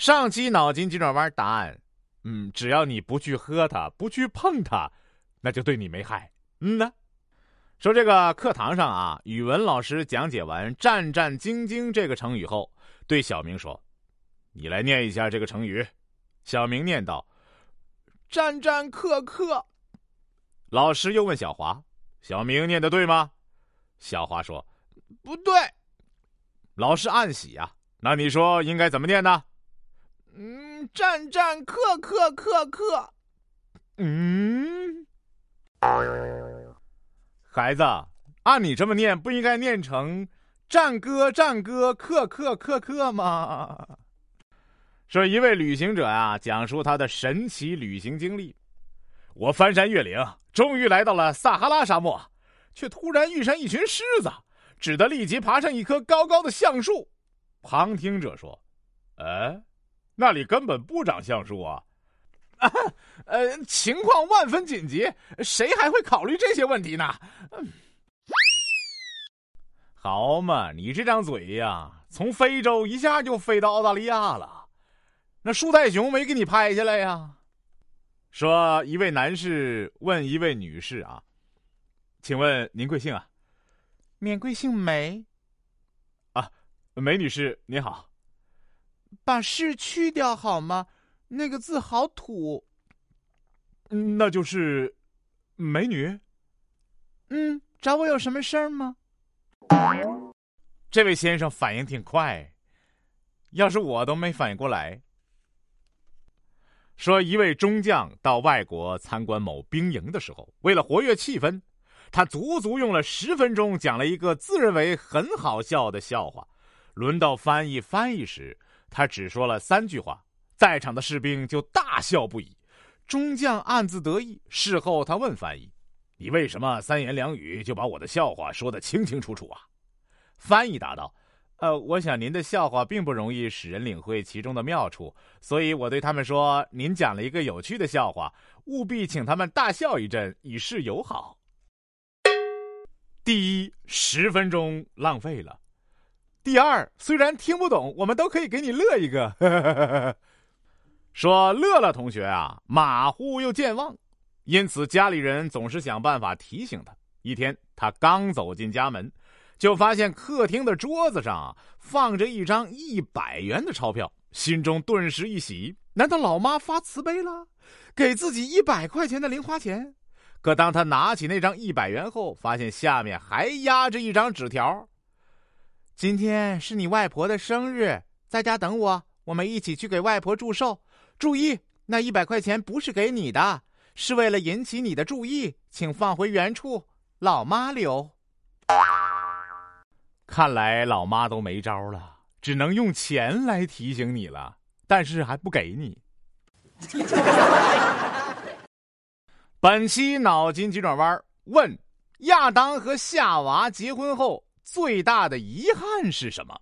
上期脑筋急转弯答案，嗯，只要你不去喝它，不去碰它，那就对你没害。嗯呢，说这个课堂上啊，语文老师讲解完“战战兢兢”这个成语后，对小明说：“你来念一下这个成语。”小明念道：“战战克克。”老师又问小华：“小明念的对吗？”小华说：“不对。”老师暗喜呀，那你说应该怎么念呢？战战克克克克。嗯，孩子，按你这么念，不应该念成战歌战歌克克克克吗？说一位旅行者啊，讲述他的神奇旅行经历。我翻山越岭，终于来到了撒哈拉沙漠，却突然遇上一群狮子，只得立即爬上一棵高高的橡树。旁听者说：“哎。”那里根本不长橡树啊！啊，呃，情况万分紧急，谁还会考虑这些问题呢？好嘛，你这张嘴呀，从非洲一下就飞到澳大利亚了，那树袋熊没给你拍下来呀？说一位男士问一位女士啊，请问您贵姓啊？免贵姓梅。啊，梅女士您好。把“是”去掉好吗？那个字好土。那就是美女。嗯，找我有什么事儿吗？这位先生反应挺快，要是我都没反应过来。说一位中将到外国参观某兵营的时候，为了活跃气氛，他足足用了十分钟讲了一个自认为很好笑的笑话。轮到翻译翻译时。他只说了三句话，在场的士兵就大笑不已，中将暗自得意。事后他问翻译：“你为什么三言两语就把我的笑话说得清清楚楚啊？”翻译答道：“呃，我想您的笑话并不容易使人领会其中的妙处，所以我对他们说，您讲了一个有趣的笑话，务必请他们大笑一阵，以示友好。”第一，十分钟浪费了。第二，虽然听不懂，我们都可以给你乐一个。说乐乐同学啊，马虎又健忘，因此家里人总是想办法提醒他。一天，他刚走进家门，就发现客厅的桌子上放着一张一百元的钞票，心中顿时一喜。难道老妈发慈悲了，给自己一百块钱的零花钱？可当他拿起那张一百元后，发现下面还压着一张纸条。今天是你外婆的生日，在家等我，我们一起去给外婆祝寿。注意，那一百块钱不是给你的，是为了引起你的注意，请放回原处。老妈留。看来老妈都没招了，只能用钱来提醒你了，但是还不给你。本期脑筋急转弯问：亚当和夏娃结婚后。最大的遗憾是什么？